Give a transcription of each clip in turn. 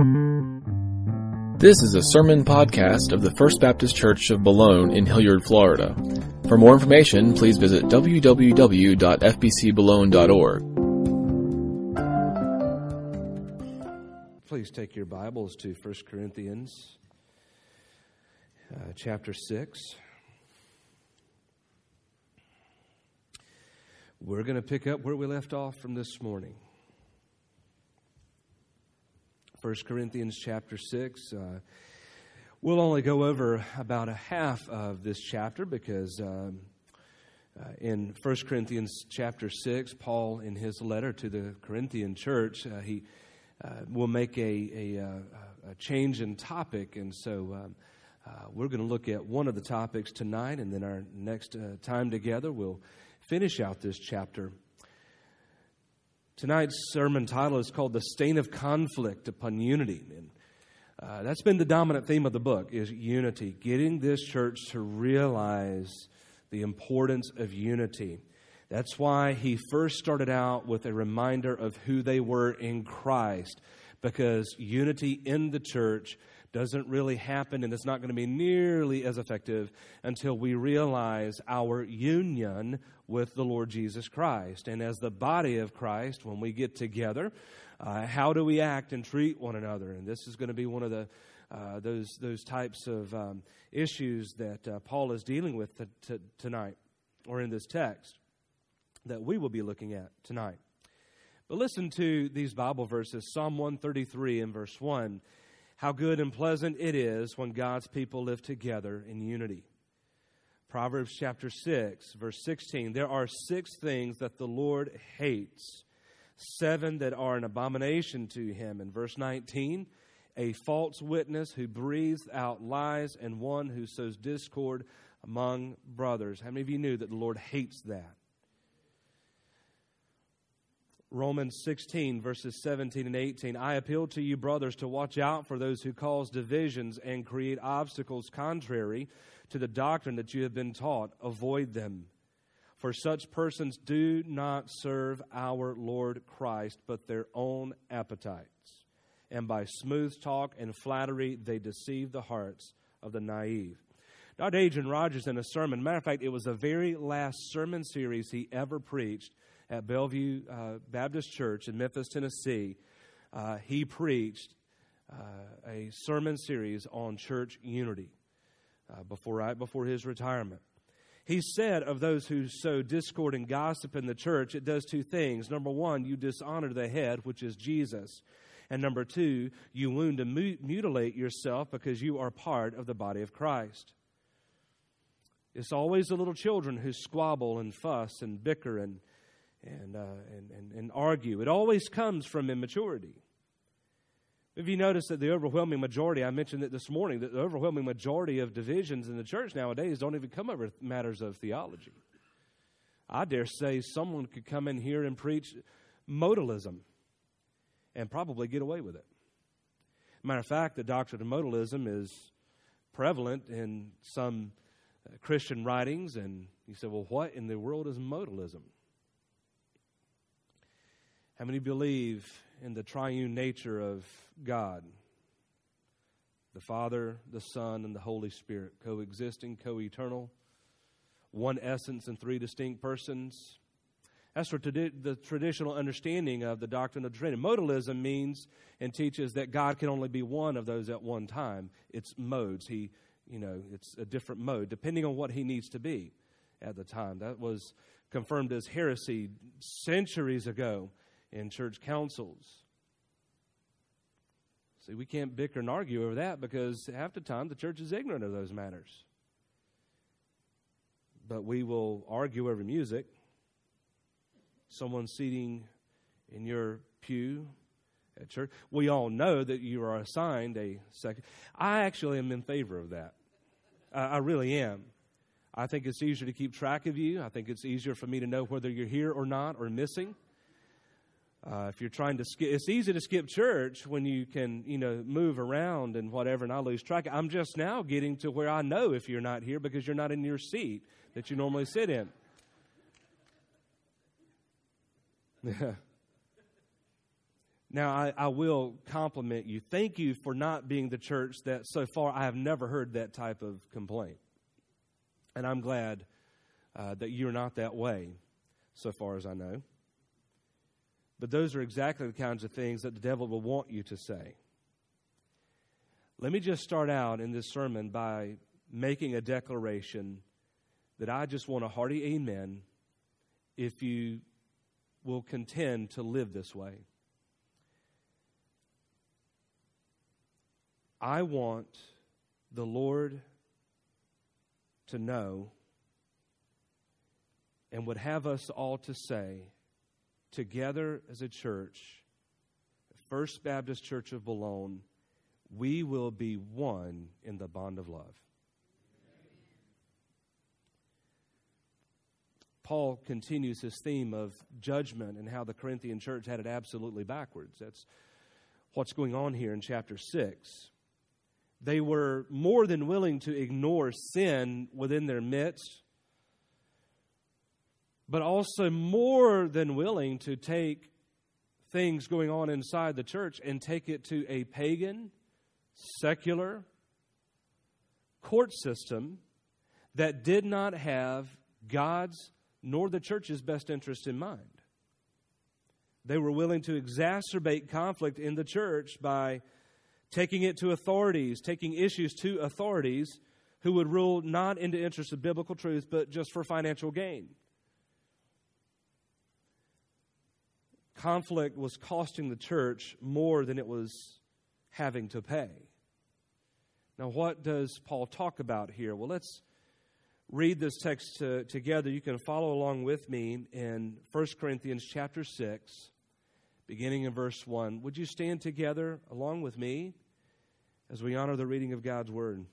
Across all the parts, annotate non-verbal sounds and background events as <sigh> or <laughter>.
This is a sermon podcast of the First Baptist Church of Boulogne in Hilliard, Florida. For more information, please visit www.fbcboulogne.org. Please take your Bibles to 1 Corinthians uh, chapter 6. We're going to pick up where we left off from this morning. 1 Corinthians chapter 6. Uh, we'll only go over about a half of this chapter because um, uh, in 1 Corinthians chapter 6, Paul, in his letter to the Corinthian church, uh, he uh, will make a, a, uh, a, change in topic. And so um, uh, we're going to look at one of the topics tonight, and then our next time together, we'll finish out this chapter. Tonight's sermon title is called The Stain of Conflict Upon Unity. And uh, that's been the dominant theme of the book is unity, getting this church to realize the importance of unity. That's why he first started out with a reminder of who they were in Christ, because unity in the church doesn't really happen and it's not going to be nearly as effective until we realize our union with the Lord Jesus Christ. And as the body of Christ, when we get together, uh, how do we act and treat one another? And this is going to be one of the uh, those those types of um, issues that uh, Paul is dealing with t- t- tonight, or in this text that we will be looking at tonight. But listen to these Bible verses Psalm 133 and verse 1 how good and pleasant it is when God's people live together in unity. Proverbs chapter 6, verse 16. There are six things that the Lord hates, seven that are an abomination to him. In verse 19, a false witness who breathes out lies and one who sows discord among brothers. How many of you knew that the Lord hates that? Romans 16, verses 17 and 18. I appeal to you, brothers, to watch out for those who cause divisions and create obstacles contrary to the doctrine that you have been taught. Avoid them. For such persons do not serve our Lord Christ, but their own appetites. And by smooth talk and flattery, they deceive the hearts of the naive. Dr. Adrian Rogers, in a sermon, matter of fact, it was the very last sermon series he ever preached at Bellevue uh, Baptist Church in Memphis, Tennessee, uh, he preached uh, a sermon series on church unity uh, before right before his retirement. He said of those who sow discord and gossip in the church, it does two things. Number one, you dishonor the head, which is Jesus. And number two, you wound and mutilate yourself because you are part of the body of Christ. It's always the little children who squabble and fuss and bicker and and, uh, and, and, and argue. It always comes from immaturity. If you notice that the overwhelming majority, I mentioned it this morning, that the overwhelming majority of divisions in the church nowadays don't even come over matters of theology. I dare say someone could come in here and preach modalism and probably get away with it. Matter of fact, the doctrine of modalism is prevalent in some uh, Christian writings, and you say, well, what in the world is modalism? How many believe in the triune nature of God? The Father, the Son, and the Holy Spirit, coexisting, co eternal, one essence and three distinct persons. That's for the traditional understanding of the doctrine of Trinity. Modalism means and teaches that God can only be one of those at one time. It's modes. He, you know, it's a different mode depending on what he needs to be at the time. That was confirmed as heresy centuries ago in church councils. See, we can't bicker and argue over that because half the time the church is ignorant of those matters. But we will argue over music. Someone sitting in your pew at church. We all know that you are assigned a second. I actually am in favor of that. I really am. I think it's easier to keep track of you. I think it's easier for me to know whether you're here or not or missing. Uh, if you're trying to skip, it's easy to skip church when you can, you know, move around and whatever, and I lose track. I'm just now getting to where I know if you're not here because you're not in your seat that you normally sit in. <laughs> Now, I, I, will compliment you. Thank you for not being the church that so far I have never heard that type of complaint. And I'm glad uh, that you're not that way, so far as I know. But those are exactly the kinds of things that the devil will want you to say. Let me just start out in this sermon by making a declaration that I just want a hearty amen if you will contend to live this way. I want the Lord to know and would have us all to say together as a church, First Baptist Church of Boulogne, we will be one in the bond of love. Paul continues his theme of judgment and how the Corinthian church had it absolutely backwards. That's what's going on here in chapter 6. They were more than willing to ignore sin within their midst, but also more than willing to take things going on inside the church and take it to a pagan, secular court system that did not have God's nor the church's best interest in mind. They were willing to exacerbate conflict in the church by taking it to authorities, taking issues to authorities who would rule not in the interest of biblical truth, but just for financial gain. Conflict was costing the church more than it was having to pay. Now, what does Paul talk about here? Well, let's read this text to, together, you can follow along with me in 1 Corinthians chapter 6, beginning in verse 1. Would you stand together along with me as we honor the reading of God's word?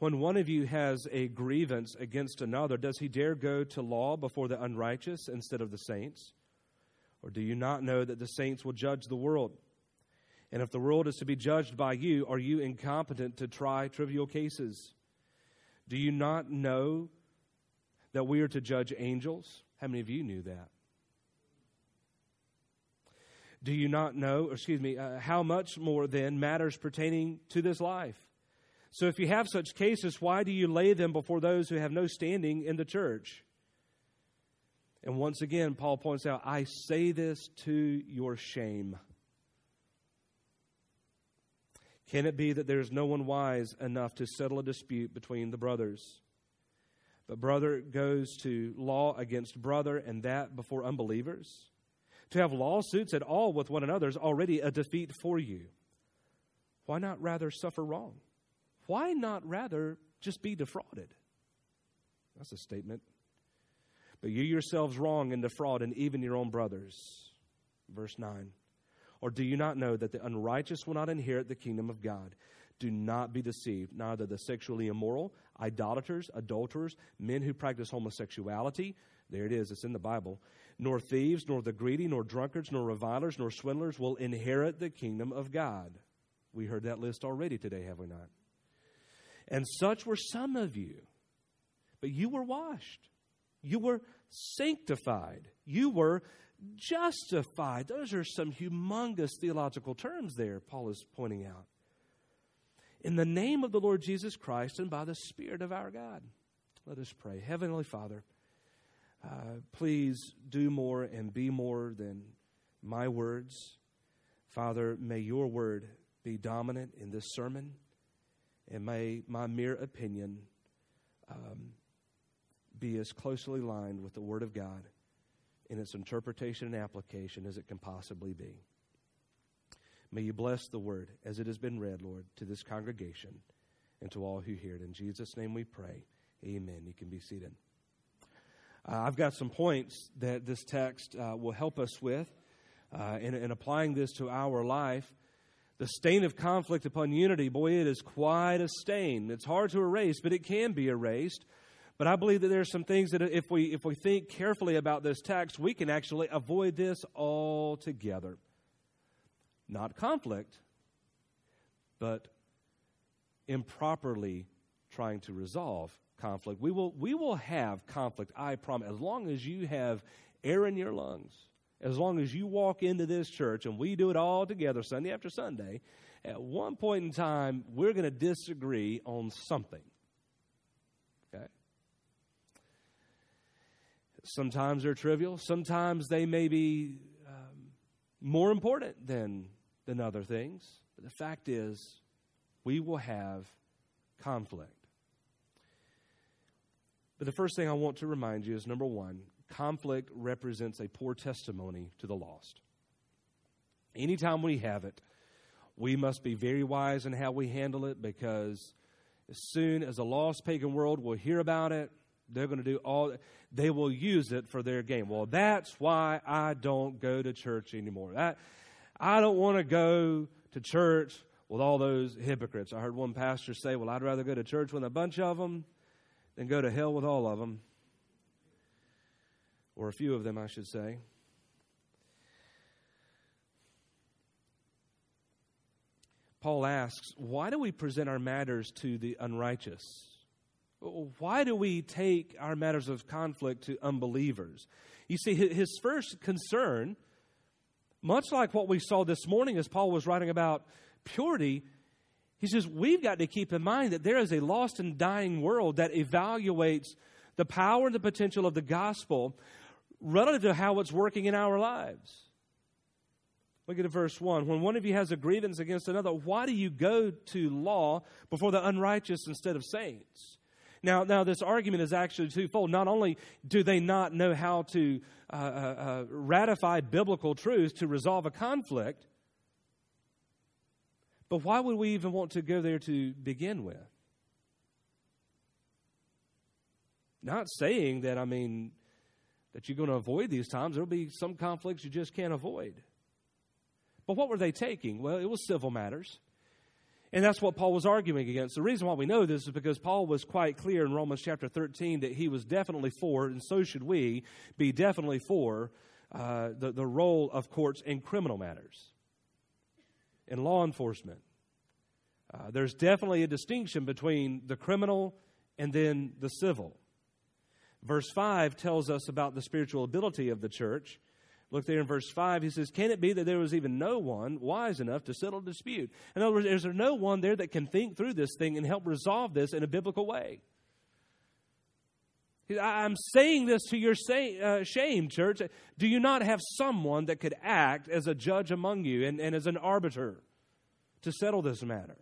When one of you has a grievance against another, does he dare go to law before the unrighteous instead of the saints? Or do you not know that the saints will judge the world? And if the world is to be judged by you, are you incompetent to try trivial cases? Do you not know that we are to judge angels? How many of you knew that? Do you not know, excuse me, uh, how much more then matters pertaining to this life? So if you have such cases, why do you lay them before those who have no standing in the church? And once again, Paul points out, I say this to your shame. Can it be that there is no one wise enough to settle a dispute between the brothers? But brother goes to law against brother, and that before unbelievers? To have lawsuits at all with one another is already a defeat for you. Why not rather suffer wrong? Why not rather just be defrauded? That's a statement. But you yourselves wrong and defraud, and even your own brothers. Verse 9. Or do you not know that the unrighteous will not inherit the kingdom of God? Do not be deceived. Neither the sexually immoral, idolaters, adulterers, men who practice homosexuality, there it is, it's in the Bible, nor thieves, nor the greedy, nor drunkards, nor revilers, nor swindlers will inherit the kingdom of God. We heard that list already today, have we not? And such were some of you. But you were washed. You were sanctified. You were justified. Those are some humongous theological terms there, Paul is pointing out. In the name of the Lord Jesus Christ and by the Spirit of our God. Let us pray. Heavenly Father, uh, please do more and be more than my words. Father, may your word be dominant in this sermon, and may my mere opinion um, be as closely aligned with the word of God in its interpretation and application as it can possibly be. May you bless the word as it has been read, Lord, to this congregation and to all who hear it. In Jesus' name we pray. Amen. You can be seated. Uh, I've got some points that this text uh, will help us with uh, in, in applying this to our life. The stain of conflict upon unity, boy, it is quite a stain. It's hard to erase, but it can be erased. But I believe that there are some things that if we, if we think carefully about this text, we can actually avoid this altogether. Not conflict, but improperly trying to resolve conflict. We will, we will have conflict, I promise, as long as you have air in your lungs as long as you walk into this church and we do it all together Sunday after Sunday, at one point in time, we're going to disagree on something. Okay? Sometimes they're trivial, sometimes they may be um, more important than, than other things. But the fact is, we will have conflict. But the first thing I want to remind you is number one, conflict represents a poor testimony to the lost. Anytime we have it, we must be very wise in how we handle it because as soon as the lost pagan world will hear about it, they're going to do all, they will use it for their gain. Well, that's why I don't go to church anymore. That, I don't want to go to church with all those hypocrites. I heard one pastor say, Well, I'd rather go to church with a bunch of them than go to hell with all of them. Or a few of them, I should say. Paul asks, Why do we present our matters to the unrighteous? Why do we take our matters of conflict to unbelievers? You see, his first concern, much like what we saw this morning as Paul was writing about purity, he says, We've got to keep in mind that there is a lost and dying world that evaluates the power and the potential of the gospel relative to how it's working in our lives. Look at verse 1. When one of you has a grievance against another, why do you go to law before the unrighteous instead of saints? Now, now this argument is actually twofold. Not only do they not know how to uh, uh, uh, ratify biblical truths to resolve a conflict, but why would we even want to go there to begin with? Not saying that, I mean, that you're going to avoid these times. There'll be some conflicts you just can't avoid. But what were they taking? Well, it was civil matters. And that's what Paul was arguing against. The reason why we know this is because Paul was quite clear in Romans chapter 13 that he was definitely for, and so should we, be definitely for uh, the, the role of courts in criminal matters, in law enforcement. Uh, there's definitely a distinction between the criminal and then the civil. Verse 5 tells us about the spiritual ability of the church. Look there in verse 5. He says, Can it be that there was even no one wise enough to settle dispute? In other words, is there no one there that can think through this thing and help resolve this in a biblical way? I'm saying this to your uh, shame, church. Do you not have someone that could act as a judge among you and, and as an arbiter to settle this matter?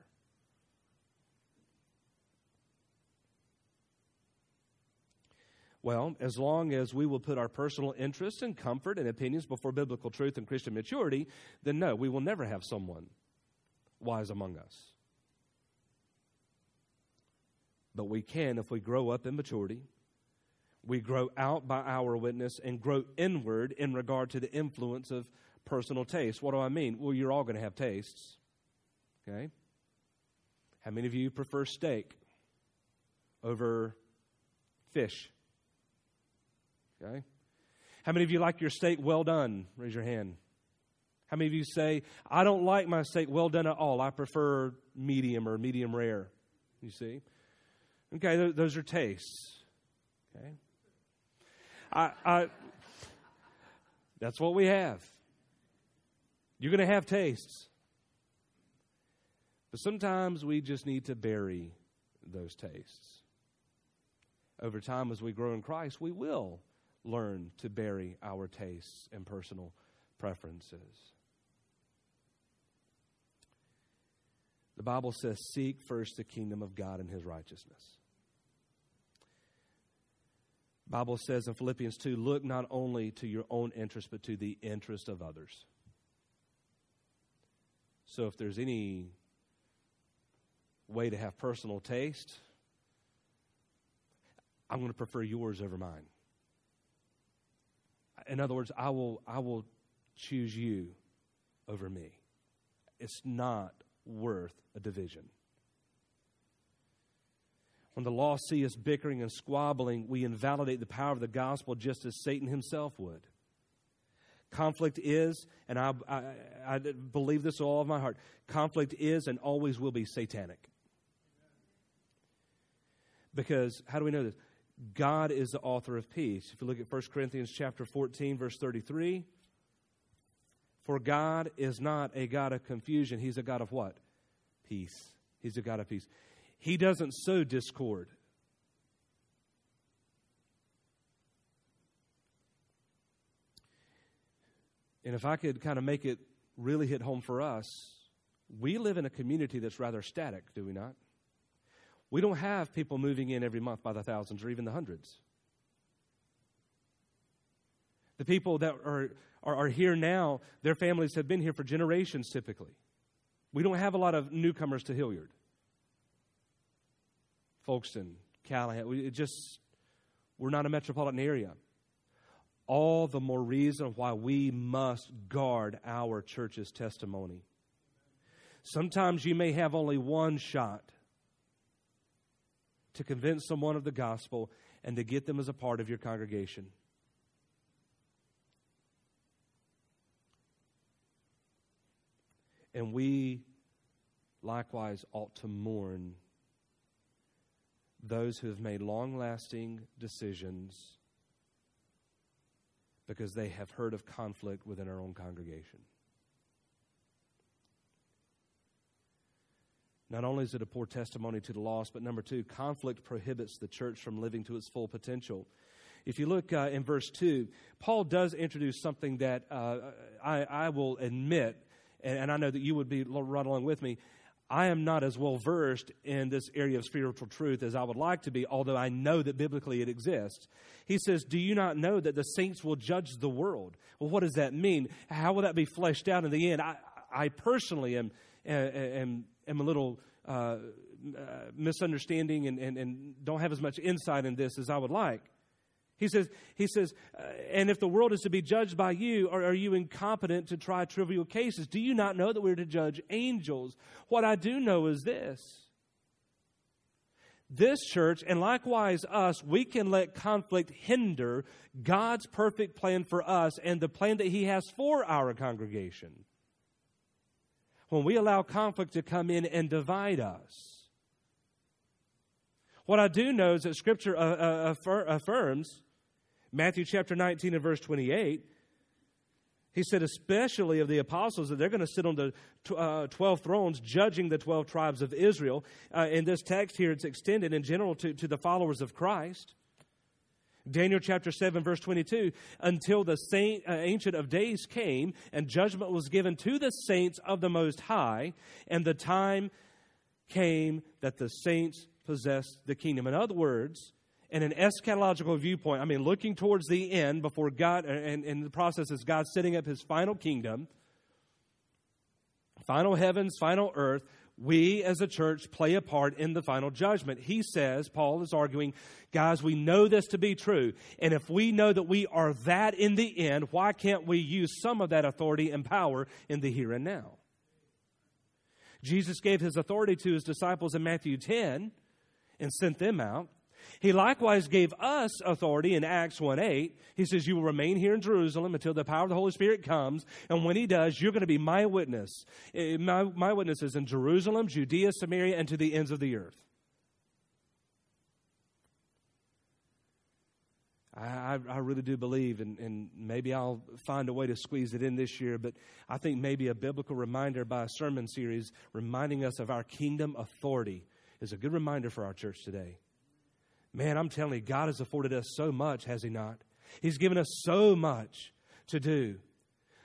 Well, as long as we will put our personal interests and comfort and opinions before biblical truth and Christian maturity, then no, we will never have someone wise among us. But we can if we grow up in maturity. We grow out by our witness and grow inward in regard to the influence of personal taste. What do I mean? Well, you're all going to have tastes. Okay? How many of you prefer steak over fish? Okay? How many of you like your steak well done? Raise your hand. How many of you say, I don't like my steak well done at all. I prefer medium or medium rare? You see? Okay, those are tastes. Okay? I, I, that's what we have. You're going to have tastes. But sometimes we just need to bury those tastes. Over time, as we grow in Christ, we will learn to bury our tastes and personal preferences. The Bible says, Seek first the kingdom of God and his righteousness. The Bible says in Philippians 2 look not only to your own interest, but to the interest of others. So if there's any way to have personal taste, I'm going to prefer yours over mine in other words, I will, I will choose you over me. It's not worth a division. When the lost see us bickering and squabbling, we invalidate the power of the gospel just as Satan himself would. Conflict is, and I, I, I believe this with all of my heart, conflict is and always will be satanic. Because, how do we know this? God is the author of peace. If you look at 1 Corinthians chapter 14, verse 33, For God is not a God of confusion. He's a God of what? Peace. He's a God of peace. He doesn't sow discord. And if I could kind of make it really hit home for us, we live in a community that's rather static, do we not? We don't have people moving in every month by the thousands or even the hundreds. The people that are, are, are, here now, their families have been here for generations typically. We don't have a lot of newcomers to Hilliard. Folkston, Callahan, we just, we're not a metropolitan area. All the more reason why we must guard our church's testimony. Sometimes you may have only one shot to convince someone of the gospel and to get them as a part of your congregation. And we likewise ought to mourn those who have made long lasting decisions because they have heard of conflict within our own congregation. Not only is it a poor testimony to the lost, but number two, conflict prohibits the church from living to its full potential. If you look uh, in verse 2, Paul does introduce something that uh, I, I, will admit, and, and, I know that you would be right along with me. I am not as well versed in this area of spiritual truth as I would like to be, although I know that biblically it exists. He says, Do you not know that the saints will judge the world? Well, what does that mean? How will that be fleshed out in the end? I, I personally am, am am a little uh, uh, misunderstanding and, and, and don't have as much insight in this as I would like. He says, he says, uh, and if the world is to be judged by you, are you incompetent to try trivial cases? Do you not know that we're to judge angels? What I do know is this. This church, and likewise us, we can let conflict hinder God's perfect plan for us and the plan that He has for our congregation when we allow conflict to come in and divide us. What I do know is that Scripture uh, uh, affirms, Matthew chapter 19 and verse 28, he said, especially of the apostles, that they're going to sit on the uh, 12 thrones judging the 12 tribes of Israel. Uh, in this text here, it's extended in general to, to the followers of Christ. Daniel chapter 7, verse 22 until the saint, uh, Ancient of Days came, and judgment was given to the saints of the Most High, and the time came that the saints possessed the kingdom. In other words, in an eschatological viewpoint, I mean, looking towards the end before God, and, and the process is God setting up his final kingdom, final heavens, final earth, we as a church play a part in the final judgment. He says, Paul is arguing, guys, we know this to be true. And if we know that we are that in the end, why can't we use some of that authority and power in the here and now? Jesus gave his authority to his disciples in Matthew 10 and sent them out. He likewise gave us authority in Acts 1 8. He says, You will remain here in Jerusalem until the power of the Holy Spirit comes. And when He does, you're going to be my witness. Eh, my, my witnesses in Jerusalem, Judea, Samaria, and to the ends of the earth. I, I, really do believe, and, and, maybe I'll find a way to squeeze it in this year, but I think maybe a biblical reminder by a sermon series reminding us of our kingdom authority is a good reminder for our church today. Man, I'm telling you, God has afforded us so much, has He not? He's given us so much to do.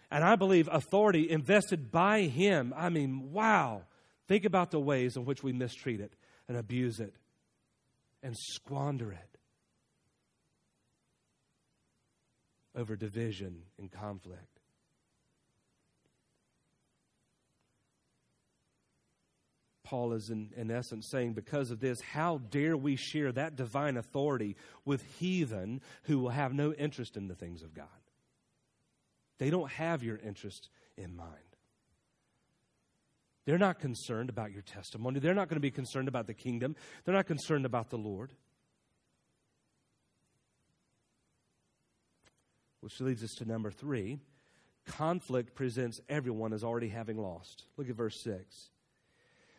And I believe authority invested by Him, I mean, wow. Think about the ways in which we mistreat it and abuse it and squander it over division and conflict. Paul is in, in essence saying, because of this, how dare we share that divine authority with heathen who will have no interest in the things of God? They don't have your interest in mind. They're not concerned about your testimony. They're not going to be concerned about the kingdom. They're not concerned about the Lord. Which leads us to number three conflict presents everyone as already having lost. Look at verse 6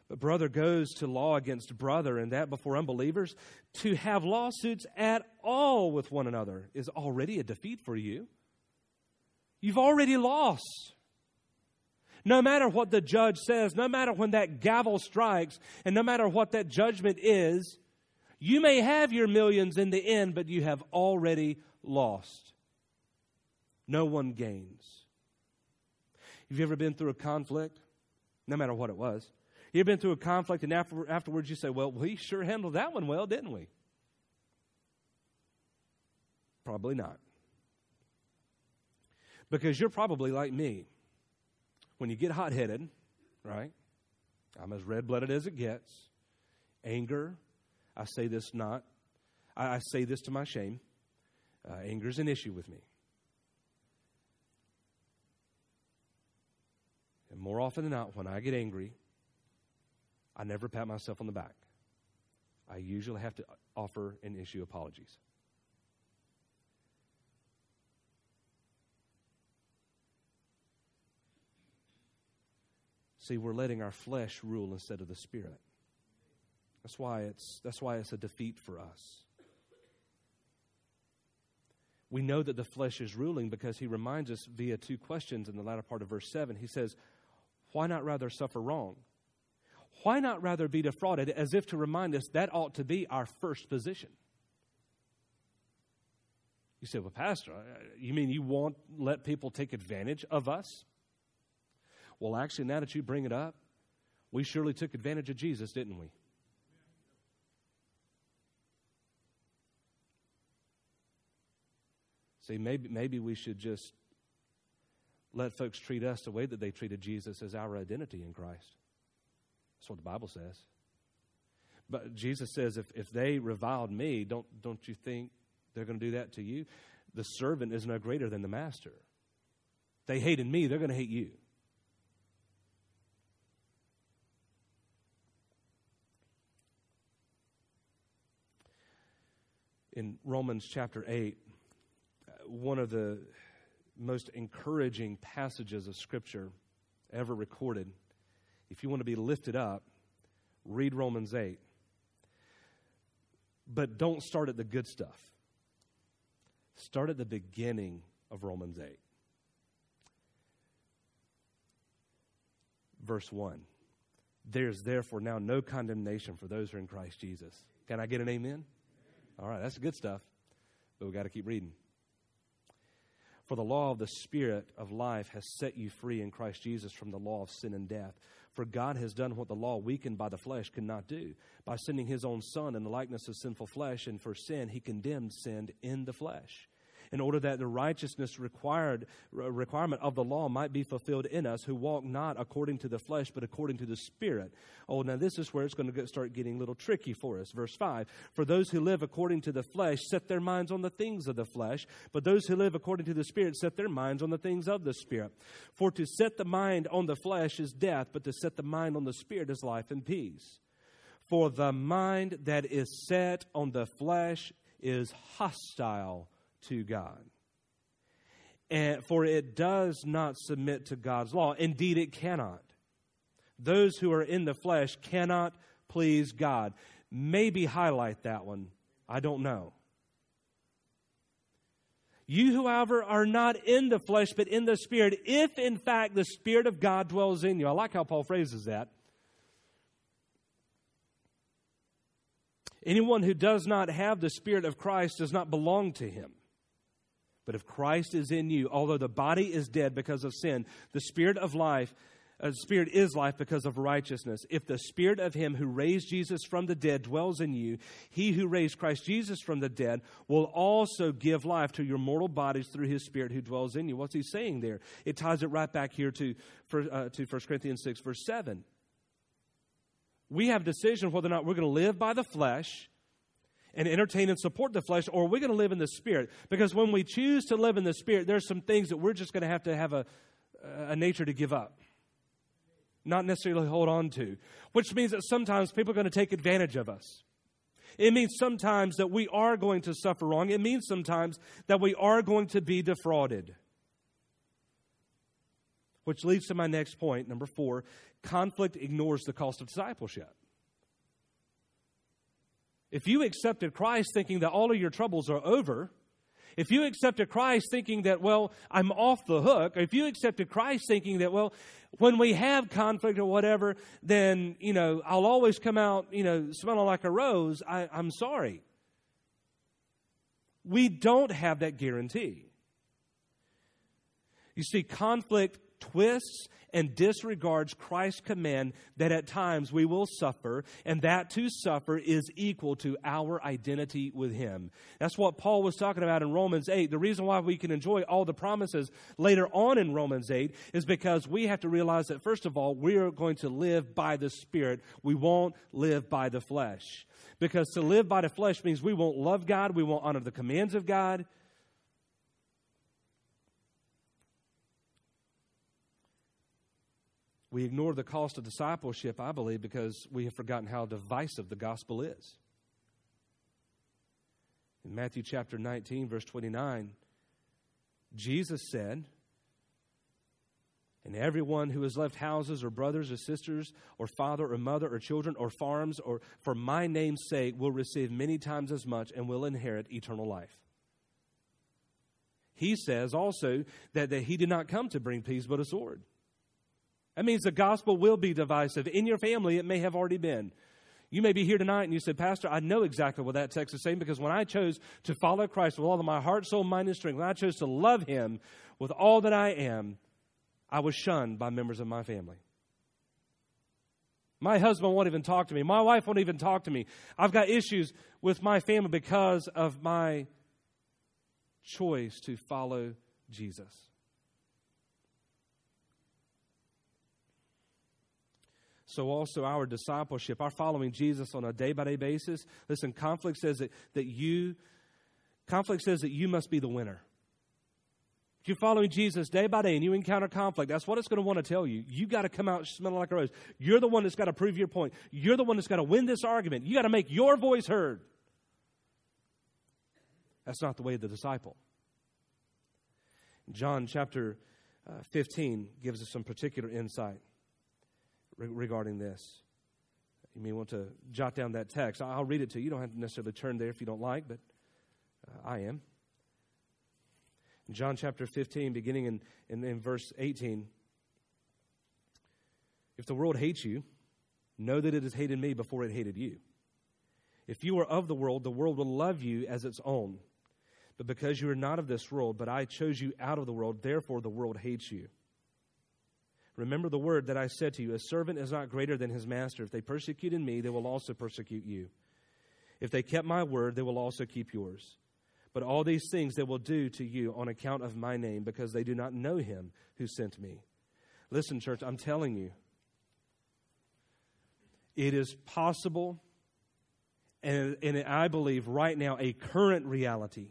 but brother goes to law against brother, and that before unbelievers, to have lawsuits at all with one another is already a defeat for you. You've already lost. No matter what the judge says, no matter when that gavel strikes, and no matter what that judgment is, you may have your millions in the end, but you have already lost. No one gains. Have you ever been through a conflict? No matter what it was. You've been through a conflict, and after, afterwards you say, Well, we sure handled that one well, didn't we? Probably not. Because you're probably like me. When you get hot headed, right? I'm as red blooded as it gets. Anger, I say this not, I, I say this to my shame. Uh, anger is an issue with me. And more often than not, when I get angry, I never pat myself on the back. I usually have to offer and issue apologies. See, we're letting our flesh rule instead of the spirit. That's why it's, that's why it's a defeat for us. We know that the flesh is ruling because he reminds us via two questions in the latter part of verse 7. He says, Why not rather suffer wrong? Why not rather be defrauded as if to remind us that ought to be our first position? You say, Well, Pastor, you mean you won't let people take advantage of us? Well, actually, now that you bring it up, we surely took advantage of Jesus, didn't we? See, maybe, maybe we should just let folks treat us the way that they treated Jesus as our identity in Christ. That's what the Bible says. But Jesus says, if, if they reviled me, don't, don't you think they're going to do that to you? The servant is no greater than the master. They hated me, they're going to hate you. in Romans chapter 8, uh, one of the most encouraging passages of Scripture ever recorded. If you want to be lifted up, read Romans 8. But don't start at the good stuff. Start at the beginning of Romans 8. Verse 1. There's therefore now no condemnation for those who are in Christ Jesus. Can I get an amen? All right, that's good stuff, but we got to keep reading. For the law of the Spirit of life has set you free in Christ Jesus from the law of sin and death. For God has done what the law, weakened by the flesh, could not do. By sending his own Son in the likeness of sinful flesh, and for sin, he condemned sin in the flesh in order that the righteousness required requirement of the law might be fulfilled in us who walk not according to the flesh but according to the spirit. Oh now this is where it's going to start getting a little tricky for us. Verse 5 for those who live according to the flesh set their minds on the things of the flesh but those who live according to the spirit set their minds on the things of the spirit. For to set the mind on the flesh is death but to set the mind on the spirit is life and peace. For the mind that is set on the flesh is hostile to God. And for it does not submit to God's law. Indeed, it cannot. Those who are in the flesh cannot please God. Maybe highlight that one. I don't know. You, however, are not in the flesh, but in the Spirit, if in fact the Spirit of God dwells in you. I like how Paul phrases that. Anyone who does not have the Spirit of Christ does not belong to him. But if Christ is in you, although the body is dead because of sin, the spirit of life, uh, spirit is life because of righteousness. If the spirit of him who raised Jesus from the dead dwells in you, he who raised Christ Jesus from the dead will also give life to your mortal bodies through his spirit who dwells in you. What's he saying there? It ties it right back here to, for, uh, to 1 Corinthians 6, verse 7. We have a decision whether or not we're going to live by the flesh and entertain and support the flesh, or are we going to live in the Spirit? Because when we choose to live in the Spirit, there's some things that we're just going to have to have a, a nature to give up, not necessarily hold on to, which means that sometimes people are going to take advantage of us. It means sometimes that we are going to suffer wrong. It means sometimes that we are going to be defrauded. Which leads to my next point, number four conflict ignores the cost of discipleship. If you accepted Christ thinking that all of your troubles are over, If you accepted Christ thinking that, well, I'm off the hook, if you accepted Christ thinking that, well, when we have conflict or whatever, then, you know, I'll always come out, you know, smelling like a rose, I, I'm sorry. We don't have that guarantee. You see, conflict twists and disregards Christ's command that at times we will suffer, and that to suffer is equal to our identity with Him. That's what Paul was talking about in Romans 8. The reason why we can enjoy all the promises later on in Romans 8 is because we have to realize that, first of all, we are going to live by the Spirit. We won't live by the flesh. Because to live by the flesh means we won't love God, we won't honor the commands of God. We ignore the cost of discipleship, I believe, because we have forgotten how divisive the gospel is. In Matthew chapter 19, verse 29, Jesus said, and everyone who has left houses or brothers or sisters or father or mother or children or farms or for my name's sake will receive many times as much and will inherit eternal life. He says also that, that he did not come to bring peace but a sword. That means the gospel will be divisive. In your family, it may have already been. You may be here tonight and you said, Pastor, I know exactly what that text is saying because when I chose to follow Christ with all of my heart, soul, mind, and strength, when I chose to love Him with all that I am, I was shunned by members of my family. My husband won't even talk to me. My wife won't even talk to me. I've got issues with my family because of my choice to follow Jesus. So also our discipleship, our following Jesus on a day by day basis. Listen, conflict says that, that you conflict says that you must be the winner. If you're following Jesus day by day and you encounter conflict, that's what it's going to want to tell you. You got to come out smelling like a rose. You're the one that's got to prove your point. You're the one that's got to win this argument. You got to make your voice heard. That's not the way of the disciple. John chapter uh, 15 gives us some particular insight re- regarding this. You may want to jot down that text. I'll read it to you. You don't have to necessarily turn there if you don't like, but uh, I am. In John chapter 15, beginning in, in, in verse 18. If the world hates you, know that it has hated me before it hated you. If you are of the world, the world will love you as its own. But because you are not of this world, but I chose you out of the world, therefore the world hates you. Remember the word that I said to you A servant is not greater than his master. If they persecuted me, they will also persecute you. If they kept my word, they will also keep yours. But all these things they will do to you on account of my name, because they do not know him who sent me. Listen, church, I'm telling you, it is possible, and, and I believe right now, a current reality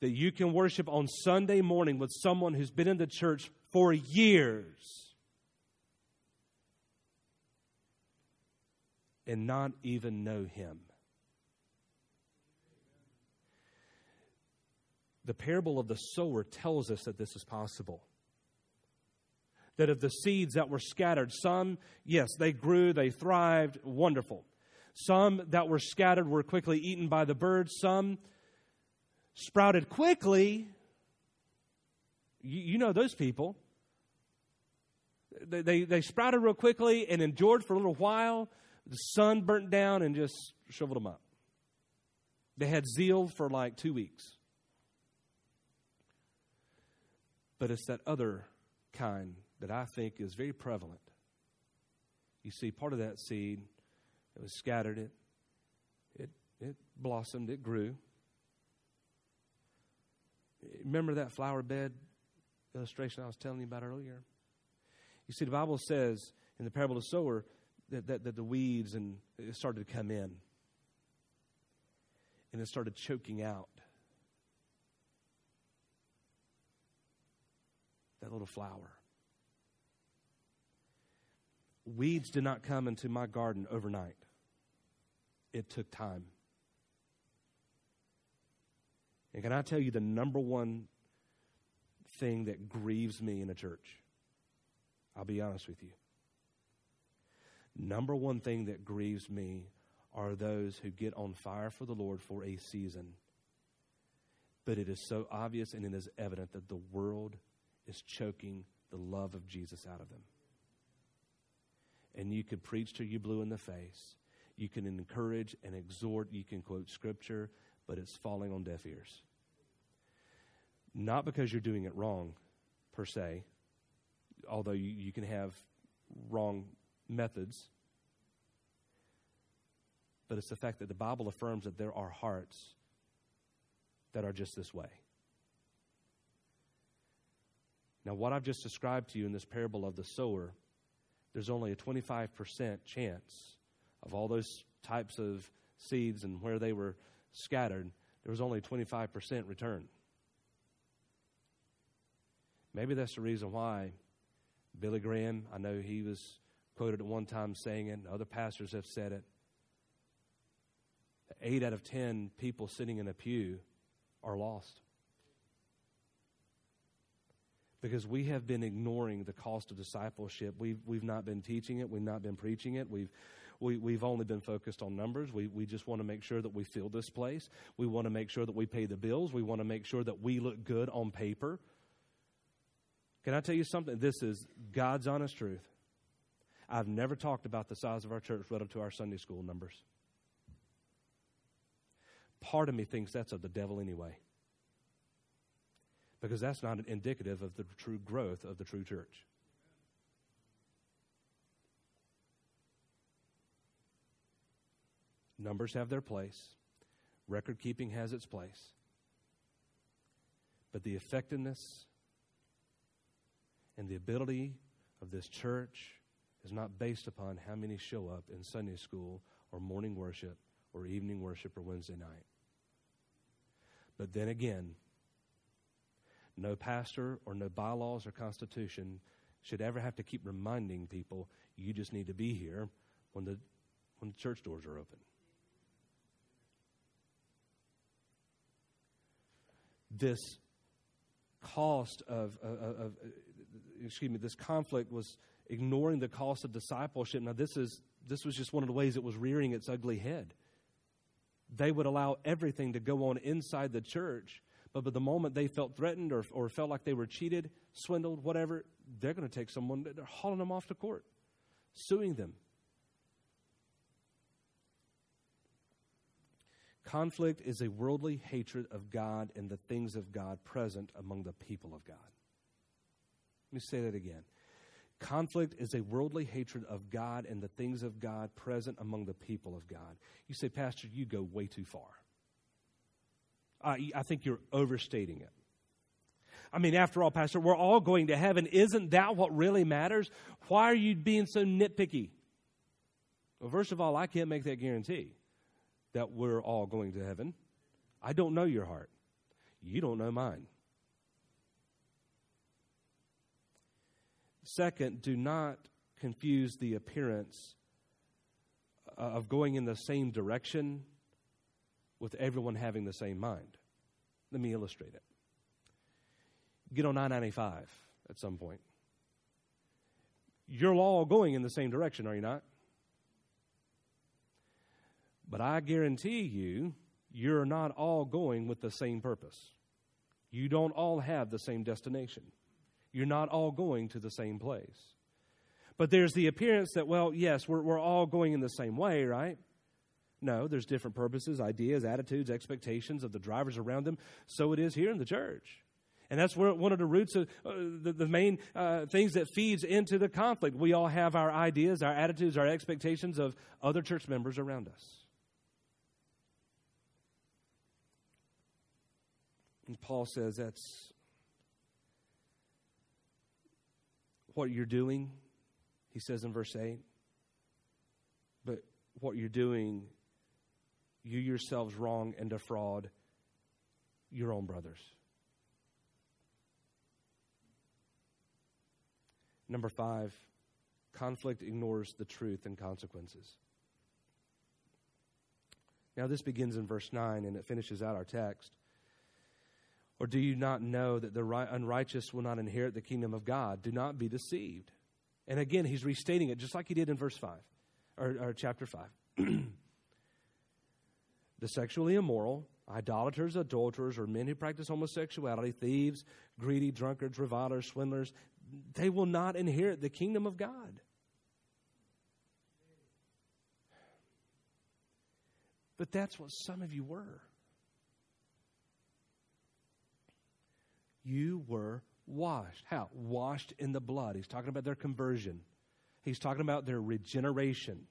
that you can worship on Sunday morning with someone who's been in the church for years and not even know him. The parable of the sower tells us that this is possible. That of the seeds that were scattered, some, yes, they grew, they thrived, wonderful. Some that were scattered were quickly eaten by the birds. Some sprouted quickly. You, you know those people. They, they, they sprouted real quickly and endured for a little while. The sun burnt down and just shriveled them up. They had zeal for like two weeks. But it's that other kind that I think is very prevalent. You see, part of that seed, it was scattered, it, it, it blossomed, it grew. Remember that flower bed illustration I was telling you about earlier? You see, the Bible says in the parable of the sower that, that, that the weeds and started to come in. And it started choking out that little flower. Weeds did not come into my garden overnight. It took time. And can I tell you the number one thing that grieves me in a church? I'll be honest with you. Number one thing that grieves me are those who get on fire for the Lord for a season But it is so obvious and it is evident that the world is choking the love of Jesus out of them. And you could preach to you blue in the face. You can encourage and exhort. You can quote scripture, but it's falling on deaf ears. Not because you're doing it wrong, per se, although you, you can have wrong methods, but it's the fact that the Bible affirms that there are hearts that are just this way. Now, what I've just described to you in this parable of the sower, there's only a 25% chance of all those types of seeds and where they were scattered, there was only 25% return. Maybe that's the reason why Billy Graham, I know he was quoted at one time saying it, other pastors have said it. Eight out of ten people sitting in a pew are lost. Because we have been ignoring the cost of discipleship. We've, we've not been teaching it, we've not been preaching it, we've, we, we've only been focused on numbers. We, we just want to make sure that we fill this place. We want to make sure that we pay the bills. We want to make sure that we look good on paper. Can I tell you something? This is God's honest truth. I've never talked about the size of our church relative to our Sunday school numbers. Part of me thinks that's of the devil anyway. Because that's not indicative of the true growth of the true church. Numbers have their place, record keeping has its place. But the effectiveness and the ability of this church is not based upon how many show up in Sunday school or morning worship or evening worship or Wednesday night. But then again, no pastor or no bylaws or constitution should ever have to keep reminding people you just need to be here when the when the church doors are open. this cost of, of, of, excuse me, this conflict was ignoring the cost of discipleship. Now, this is this was just one of the ways it was rearing its ugly head. They would allow everything to go on inside the church, but by the moment they felt threatened or, or felt like they were cheated, swindled, whatever, they're going to take someone, they're hauling them off to court, suing them. Conflict is a worldly hatred of God and the things of God present among the people of God. Let me say that again. Conflict is a worldly hatred of God and the things of God present among the people of God. You say, Pastor, you go way too far. I, I think you're overstating it. I mean, after all, Pastor, we're all going to heaven. Isn't that what really matters? Why are you being so nitpicky? Well, first of all, I can't make that guarantee that we're all going to heaven. I don't know your heart. You don't know mine. Second, do not confuse the appearance uh, of going in the same direction with everyone having the same mind. Let me illustrate it. Get on I-95 at some point. You're all going in the same direction, are you not? But I guarantee you, you're not all going with the same purpose. You don't all have the same destination. You're not all going to the same place. But there's the appearance that, well, yes, we're, we're all going in the same way, right? No, there's different purposes, ideas, attitudes, expectations of the drivers around them. So it is here in the church. And that's where one of the roots of uh, the, the, main uh, things that feeds into the conflict. We all have our ideas, our attitudes, our expectations of other church members around us. And Paul says that's what you're doing, he says in verse 8. But what you're doing, you yourselves wrong and defraud your own brothers. Number five, conflict ignores the truth and consequences. Now, this begins in verse 9 and it finishes out our text. Or do you not know that the unrighteous will not inherit the kingdom of God? Do not be deceived. And again, he's restating it just like he did in verse 5, or, or chapter 5. <clears throat> the sexually immoral, idolaters, adulterers, or men who practice homosexuality, thieves, greedy, drunkards, revilers, swindlers, they will not inherit the kingdom of God. But that's what some of you were. You were washed. How? Washed in the blood. He's talking about their conversion, he's talking about their regeneration.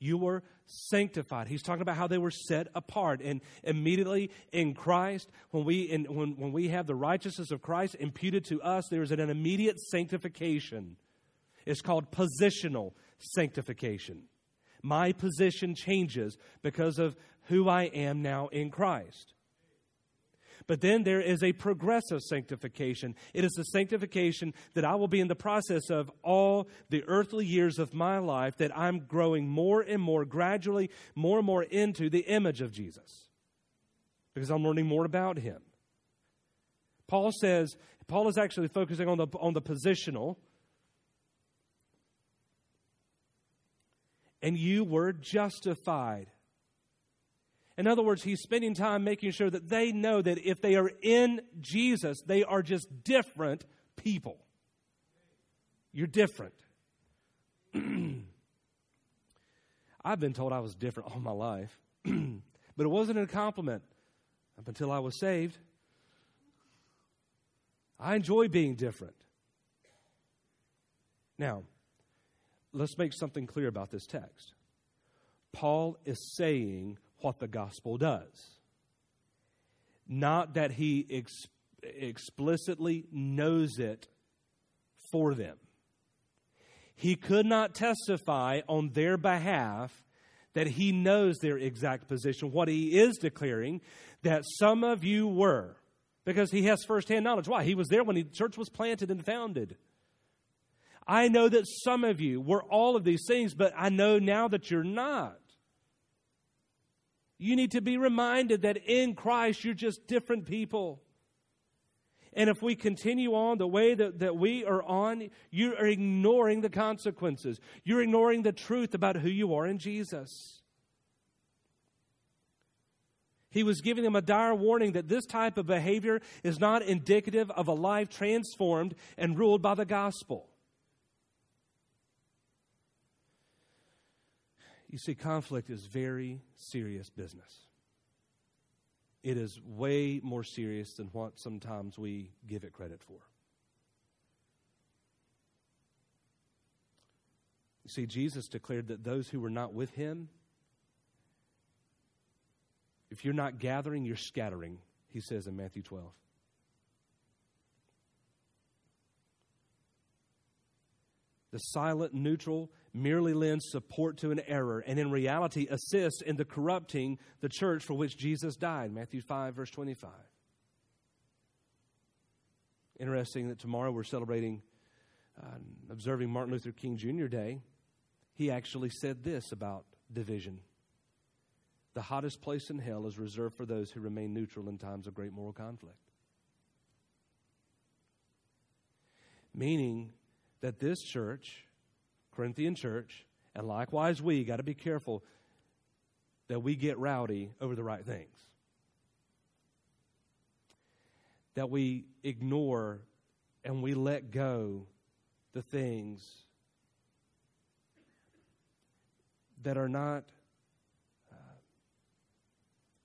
You were sanctified. He's talking about how they were set apart. And immediately in Christ, when we, in, when, when we have the righteousness of Christ imputed to us, there is an immediate sanctification. It's called positional sanctification. My position changes because of who I am now in Christ. But then there is a progressive sanctification. It is the sanctification that I will be in the process of all the earthly years of my life, that I'm growing more and more, gradually, more and more into the image of Jesus because I'm learning more about him. Paul says, Paul is actually focusing on the, on the positional. And you were justified. In other words, he's spending time making sure that they know that if they are in Jesus, they are just different people. You're different. <clears throat> I've been told I was different all my life, <clears throat> but it wasn't a compliment up until I was saved. I enjoy being different. Now, let's make something clear about this text. Paul is saying what the gospel does. Not that he ex- explicitly knows it for them. He could not testify on their behalf that he knows their exact position. What he is declaring that some of you were, because he has firsthand knowledge. Why? He was there when the church was planted and founded. I know that some of you were all of these things, but I know now that you're not. You need to be reminded that in Christ you're just different people. And if we continue on the way that, that we are on, you are ignoring the consequences. You're ignoring the truth about who you are in Jesus. He was giving them a dire warning that this type of behavior is not indicative of a life transformed and ruled by the gospel. You see, conflict is very serious business. It is way more serious than what sometimes we give it credit for. You see, Jesus declared that those who were not with him, if you're not gathering, you're scattering, he says in Matthew 12. The silent, neutral, merely lends support to an error and in reality assists in the corrupting the church for which Jesus died. Matthew 5, verse 25. Interesting that tomorrow we're celebrating, uh, observing Martin Luther King Jr. Day. He actually said this about division The hottest place in hell is reserved for those who remain neutral in times of great moral conflict. Meaning that this church Corinthian church, and likewise we, got to be careful that we get rowdy over the right things. That we ignore and we let go the things that are not uh,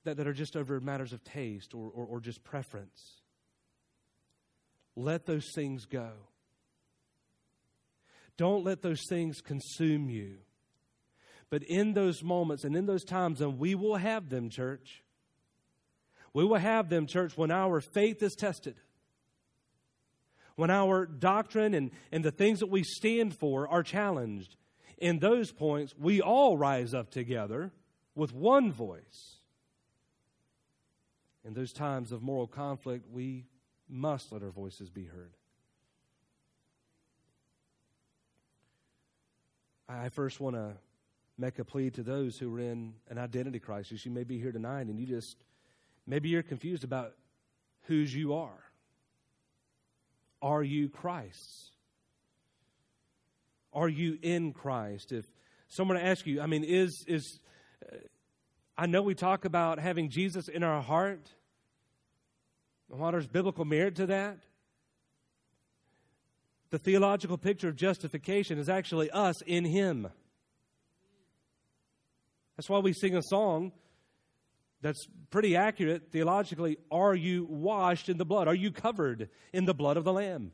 that, that are just over matters of taste or, or, or just preference. Let those things go. Don't let those things consume you. But in those moments and in those times, and we will have them, church. We will have them, church, when our faith is tested. When our doctrine and, and the things that we stand for are challenged. In those points, we all rise up together with one voice. In those times of moral conflict, we must let our voices be heard. I first want to make a plea to those who are in an identity crisis. You may be here tonight and you just, maybe you're confused about whose you are. Are you Christ's? Are you in Christ? If someone asks you, I mean, is, is, uh, I know we talk about having Jesus in our heart. While there's biblical merit to that, the theological picture of justification is actually us in Him. That's why we sing a song that's pretty accurate theologically. Are you washed in the blood? Are you covered in the blood of the Lamb?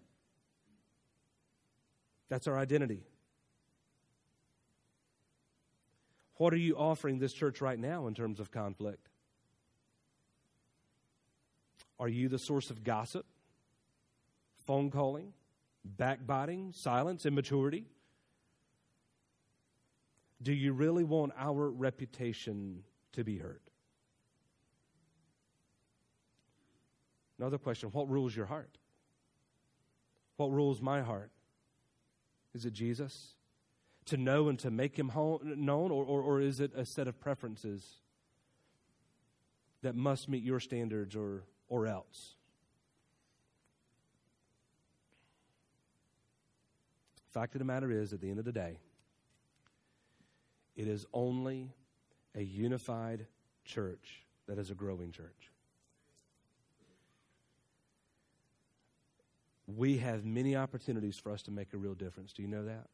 That's our identity. What are you offering this church right now in terms of conflict? Are you the source of gossip, phone calling, backbiting, silence, immaturity? Do you really want our reputation to be hurt? Another question What rules your heart? What rules my heart? Is it Jesus? To know and to make him known, or, or, or is it a set of preferences that must meet your standards or, or else? Fact of the matter is, at the end of the day, it is only a unified church that is a growing church. We have many opportunities for us to make a real difference. Do you know that?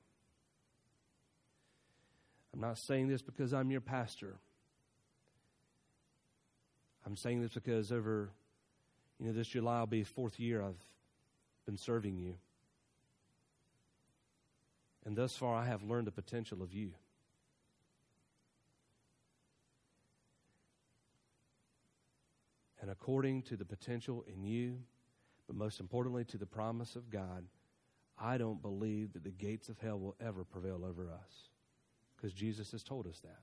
I'm not saying this because I'm your pastor. I'm saying this because over, you know, this July will be fourth year I've been serving you. And thus far, I have learned the potential of you. And according to the potential in you, but most importantly to the promise of God, I don't believe that the gates of hell will ever prevail over us because Jesus has told us that.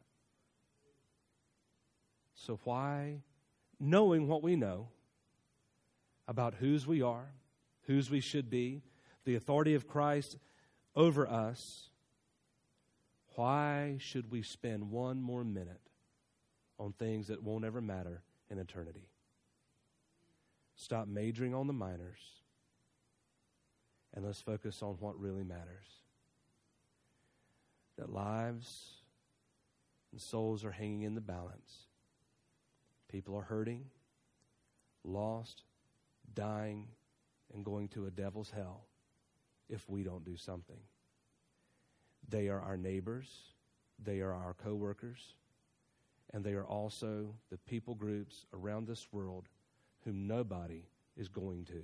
So, why, knowing what we know about whose we are, whose we should be, the authority of Christ over us, why should we spend one more minute on things that won't ever matter in eternity? Stop majoring on the minors and let's focus on what really matters. That lives and souls are hanging in the balance. People are hurting, lost, dying, and going to a devil's hell if we don't do something. They are our neighbors, they are our coworkers, and they are also the people groups around this world whom nobody is going to.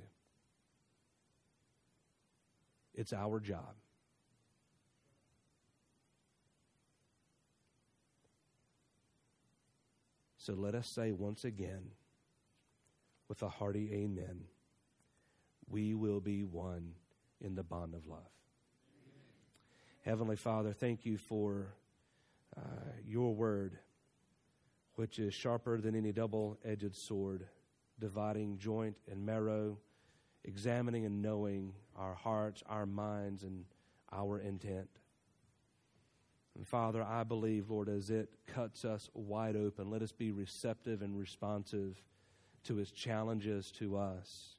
It's our job. So let us say once again, with a hearty amen, we will be one in the bond of love. Heavenly Father, thank you for uh, your word, which is sharper than any double edged sword dividing joint and marrow, examining and knowing our hearts, our minds, and our intent. And Father, I believe, Lord, as it cuts us wide open, let us be receptive and responsive to his challenges to us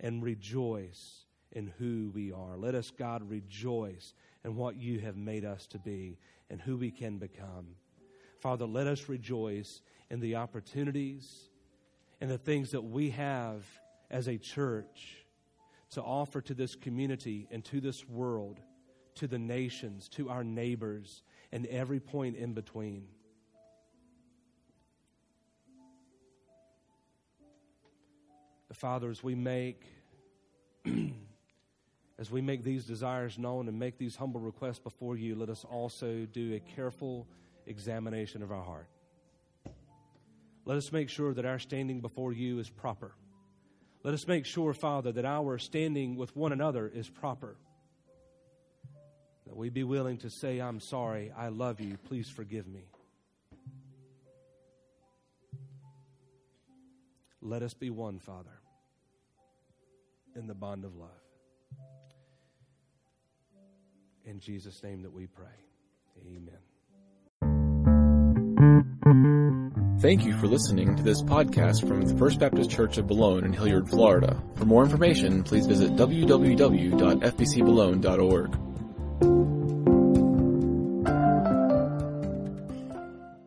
and rejoice in who we are. Let us, God, rejoice in what you have made us to be and who we can become. Father, let us rejoice in the opportunities and the things that we have as a church to offer to this community and to this world, to the nations, to our neighbors, and every point in between. The Father, as we make <clears throat> as we make these desires known and make these humble requests before you, let us also do a careful examination of our heart. Let us make sure that our standing before you is proper. Let us make sure, Father, that our standing with one another is proper. That we be willing to say, I'm sorry, I love you, please forgive me. Let us be one, Father, in the bond of love. In Jesus' name that we pray. Amen. Thank you for listening to this podcast from the First Baptist Church of Boulogne in Hilliard, Florida. For more information, please visit www.fbcboulogne.org.